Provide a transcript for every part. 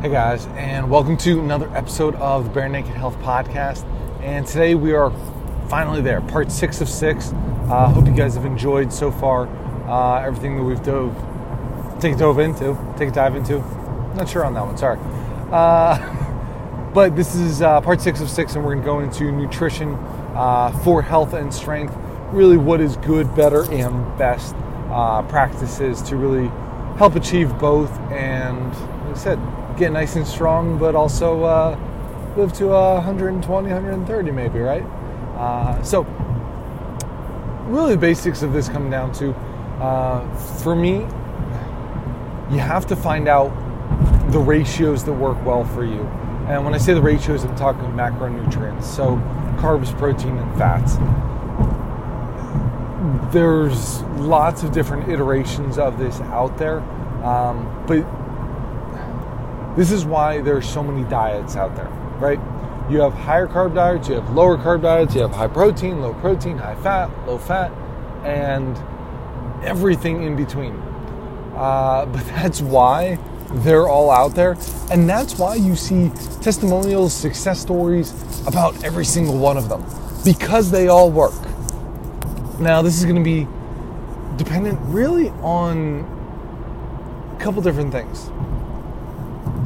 Hey guys, and welcome to another episode of the Bare Naked Health Podcast. And today we are finally there, part six of six. Uh, hope you guys have enjoyed so far uh, everything that we've dove, take dove into, take a dive into. Not sure on that one, sorry. Uh, but this is uh, part six of six, and we're going to go into nutrition uh, for health and strength. Really, what is good, better, and best uh, practices to really help achieve both. And like I said, get nice and strong, but also uh, live to uh, 120, 130 maybe, right? Uh, so, really, the basics of this come down to, uh, for me, you have to find out the ratios that work well for you. And when I say the ratios, I'm talking macronutrients, so carbs, protein, and fats. There's lots of different iterations of this out there, um, but this is why there are so many diets out there, right? You have higher carb diets, you have lower carb diets, you have high protein, low protein, high fat, low fat, and everything in between. Uh, but that's why they're all out there, and that's why you see testimonials, success stories about every single one of them because they all work. Now, this is going to be dependent really on a couple different things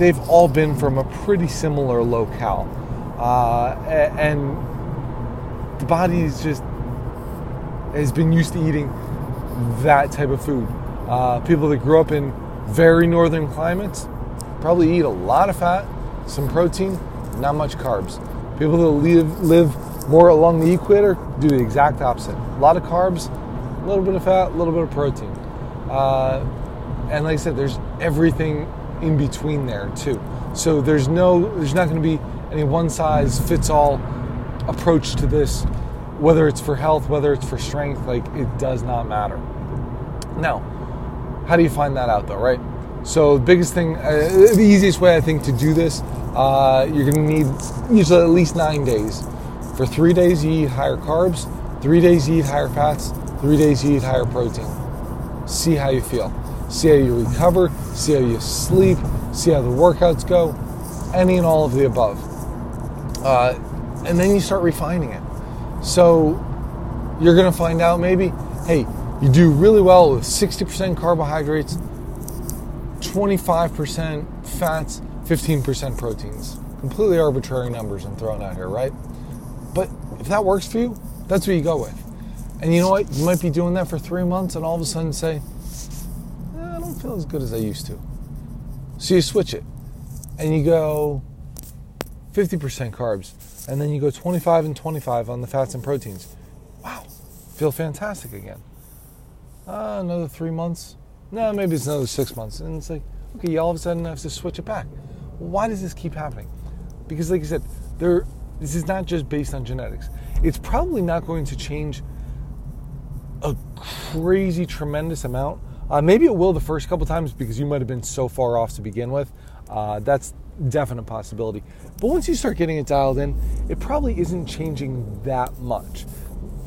they've all been from a pretty similar locale. Uh, and the body is just has been used to eating that type of food. Uh, people that grew up in very northern climates probably eat a lot of fat, some protein, not much carbs. People that live live more along the equator do the exact opposite. A lot of carbs, a little bit of fat, a little bit of protein. Uh, and like I said, there's everything in between there too. So there's no, there's not going to be any one size fits all approach to this, whether it's for health, whether it's for strength. Like it does not matter. Now, how do you find that out though, right? So the biggest thing, uh, the easiest way I think to do this, uh, you're going to need usually at least nine days. For three days, you eat higher carbs. Three days, you eat higher fats. Three days, you eat higher protein. See how you feel. See how you recover. See how you sleep. See how the workouts go. Any and all of the above. Uh, and then you start refining it. So you're going to find out maybe, hey, you do really well with 60% carbohydrates, 25% fats, 15% proteins. Completely arbitrary numbers I'm throwing out here, right? But if that works for you, that's what you go with. And you know what? You might be doing that for three months and all of a sudden say, feel as good as I used to. So you switch it and you go 50% carbs and then you go 25 and 25 on the fats and proteins. Wow, feel fantastic again. Uh, another three months. No, maybe it's another six months. And it's like, okay, you all of a sudden have to switch it back. Why does this keep happening? Because, like I said, there, this is not just based on genetics. It's probably not going to change a crazy, tremendous amount. Uh, maybe it will the first couple times because you might have been so far off to begin with. Uh, that's definite possibility. But once you start getting it dialed in, it probably isn't changing that much.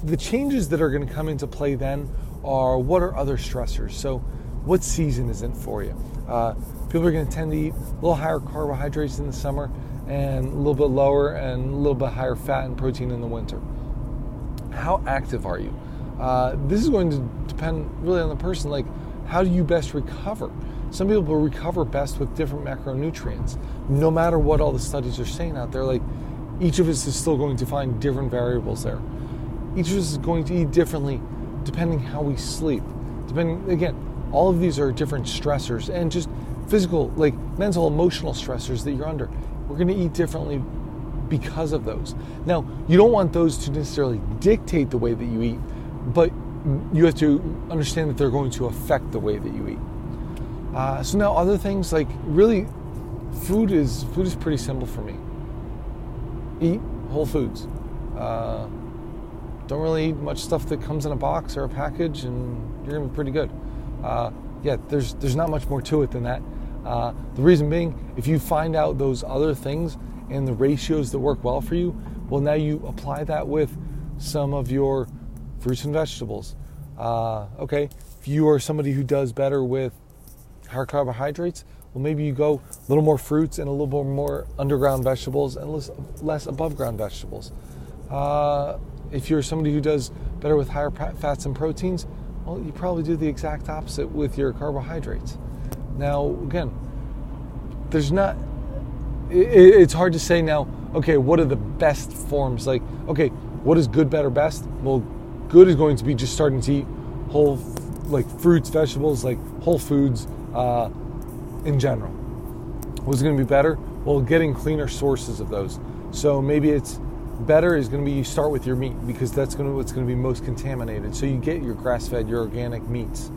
The changes that are going to come into play then are what are other stressors. So, what season is it for you? Uh, people are going to tend to eat a little higher carbohydrates in the summer and a little bit lower and a little bit higher fat and protein in the winter. How active are you? Uh, this is going to depend really on the person. Like, how do you best recover? Some people will recover best with different macronutrients. No matter what all the studies are saying out there, like each of us is still going to find different variables there. Each of us is going to eat differently depending how we sleep. Depending again, all of these are different stressors and just physical, like mental, emotional stressors that you're under. We're going to eat differently because of those. Now, you don't want those to necessarily dictate the way that you eat, but you have to understand that they're going to affect the way that you eat. Uh, so now other things like really food is food is pretty simple for me. eat whole foods. Uh, don't really eat much stuff that comes in a box or a package, and you're gonna be pretty good. Uh, yeah, there's there's not much more to it than that. Uh, the reason being, if you find out those other things and the ratios that work well for you, well, now you apply that with some of your fruits and vegetables. Uh, okay, if you are somebody who does better with higher carbohydrates, well, maybe you go a little more fruits and a little bit more underground vegetables and less, less above ground vegetables. Uh, if you're somebody who does better with higher fats and proteins, well, you probably do the exact opposite with your carbohydrates. Now, again, there's not, it, it's hard to say now, okay, what are the best forms? Like, okay, what is good, better, best? Well, good is going to be just starting to eat whole, like fruits, vegetables, like whole foods uh, in general. What's going to be better? Well, getting cleaner sources of those. So maybe it's better is going to be you start with your meat because that's going to what's going to be most contaminated. So you get your grass-fed, your organic meats,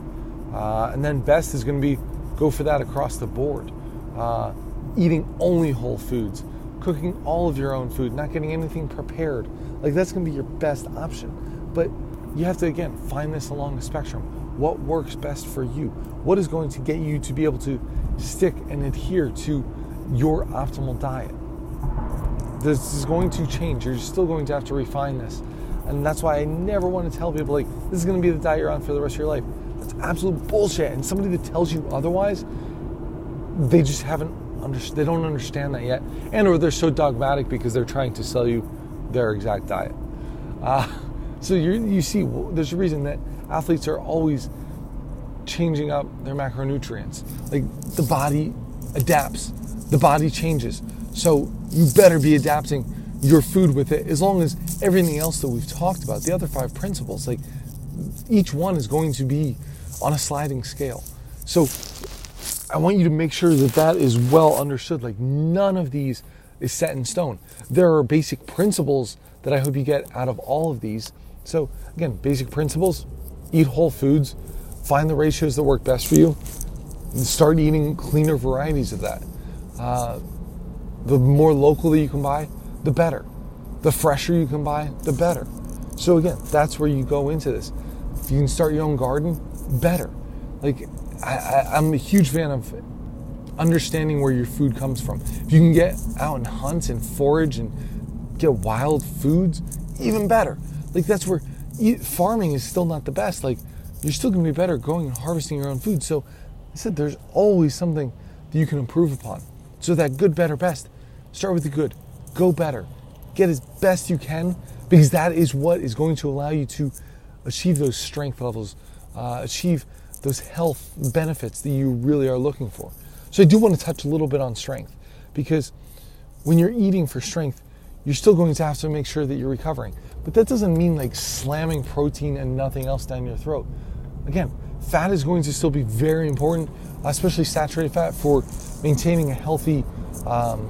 uh, and then best is going to be go for that across the board. Uh, eating only whole foods, cooking all of your own food, not getting anything prepared. Like that's going to be your best option. But you have to again find this along the spectrum. What works best for you? What is going to get you to be able to stick and adhere to your optimal diet? This is going to change. You're still going to have to refine this. And that's why I never want to tell people, like, this is going to be the diet you're on for the rest of your life. That's absolute bullshit. And somebody that tells you otherwise, they just haven't they don't understand that yet. And or they're so dogmatic because they're trying to sell you their exact diet. Uh, so you see, there's a reason that athletes are always changing up their macronutrients. Like the body adapts, the body changes. So you better be adapting your food with it as long as everything else that we've talked about, the other five principles, like each one is going to be on a sliding scale. So I want you to make sure that that is well understood. Like none of these is set in stone. There are basic principles that I hope you get out of all of these. So again, basic principles, eat whole foods, find the ratios that work best for you, and start eating cleaner varieties of that. Uh, the more locally you can buy, the better. The fresher you can buy, the better. So again, that's where you go into this. If you can start your own garden, better. Like I, am a huge fan of understanding where your food comes from. If you can get out and hunt and forage and get wild foods, even better. Like that's where farming is still not the best. Like you're still to be better growing and harvesting your own food. So I said there's always something that you can improve upon. So that good, better, best Start with the good. Go better. Get as best you can because that is what is going to allow you to achieve those strength levels, uh, achieve those health benefits that you really are looking for. So I do want to touch a little bit on strength because when you're eating for strength, you're still going to have to make sure that you're recovering. But that doesn't mean like slamming protein and nothing else down your throat. Again, fat is going to still be very important, especially saturated fat, for maintaining a healthy um,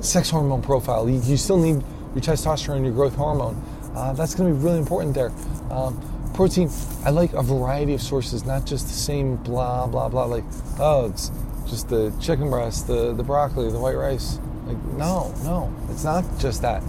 sex hormone profile. You, you still need your testosterone, your growth hormone. Uh, that's going to be really important there. Um, protein, I like a variety of sources, not just the same blah, blah, blah. Like, oh, it's just the chicken breast, the, the broccoli, the white rice. Like, no, no, it's not just that.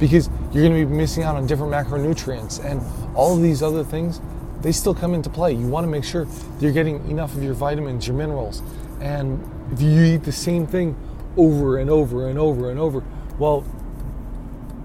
Because you're going to be missing out on different macronutrients and all of these other things, they still come into play. You want to make sure you're getting enough of your vitamins, your minerals. And if you eat the same thing over and over and over and over, well,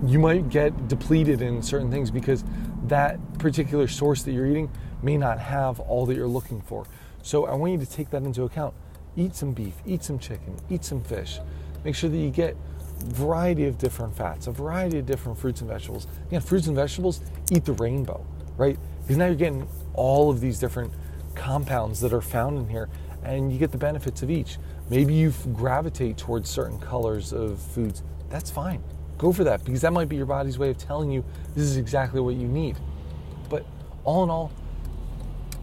you might get depleted in certain things because that particular source that you're eating may not have all that you're looking for. So I want you to take that into account. Eat some beef, eat some chicken, eat some fish. Make sure that you get variety of different fats, a variety of different fruits and vegetables. Again, fruits and vegetables, eat the rainbow, right? Because now you're getting all of these different compounds that are found in here and you get the benefits of each. Maybe you gravitate towards certain colors of foods. That's fine. Go for that because that might be your body's way of telling you this is exactly what you need. But all in all,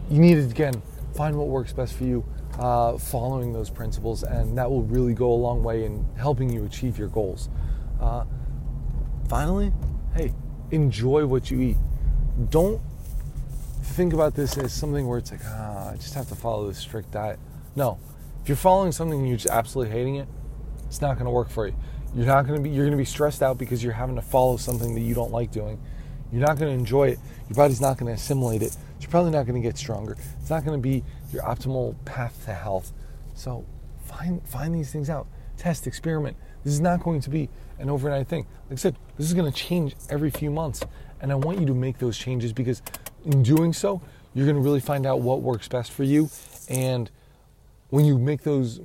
you need to again find what works best for you, uh, following those principles, and that will really go a long way in helping you achieve your goals. Uh, finally, hey, enjoy what you eat. Don't think about this as something where it's like, ah, I just have to follow this strict diet. No, if you're following something and you're just absolutely hating it, it's not going to work for you. You're not going to be you're going to be stressed out because you're having to follow something that you don't like doing. You're not going to enjoy it. Your body's not going to assimilate it. You're probably not going to get stronger. It's not going to be your optimal path to health. So find find these things out. Test, experiment. This is not going to be an overnight thing. Like I said, this is going to change every few months. And I want you to make those changes because in doing so, you're going to really find out what works best for you. And when you make those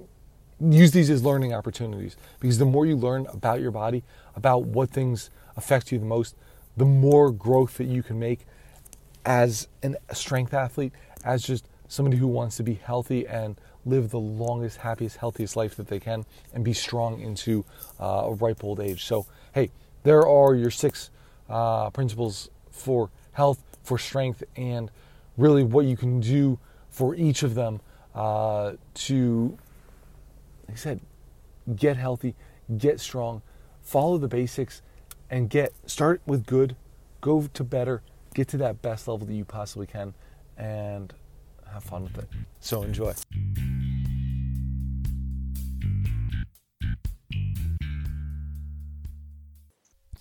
use these as learning opportunities because the more you learn about your body, about what things affect you the most, the more growth that you can make as a strength athlete, as just somebody who wants to be healthy and live the longest, happiest, healthiest life that they can and be strong into uh, a ripe old age. So, hey, there are your six uh, principles for health, for strength, and really what you can do for each of them uh, to like I said, get healthy, get strong, follow the basics, and get start with good, go to better, get to that best level that you possibly can, and have fun with it. So enjoy.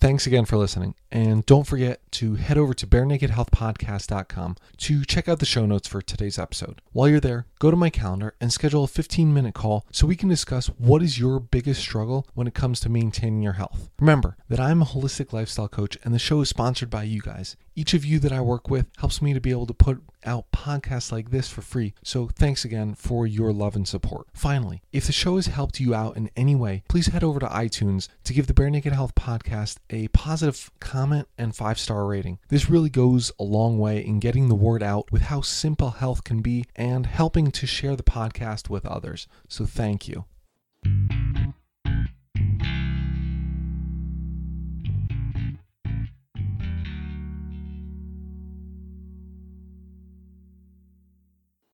Thanks again for listening. And don't forget to head over to barenakedhealthpodcast.com to check out the show notes for today's episode. While you're there, go to my calendar and schedule a 15 minute call so we can discuss what is your biggest struggle when it comes to maintaining your health. Remember that I'm a holistic lifestyle coach and the show is sponsored by you guys. Each of you that I work with helps me to be able to put out podcasts like this for free. So thanks again for your love and support. Finally, if the show has helped you out in any way, please head over to iTunes to give the Bare Naked Health podcast a positive comment and five star rating. This really goes a long way in getting the word out with how simple health can be and helping to share the podcast with others. So thank you.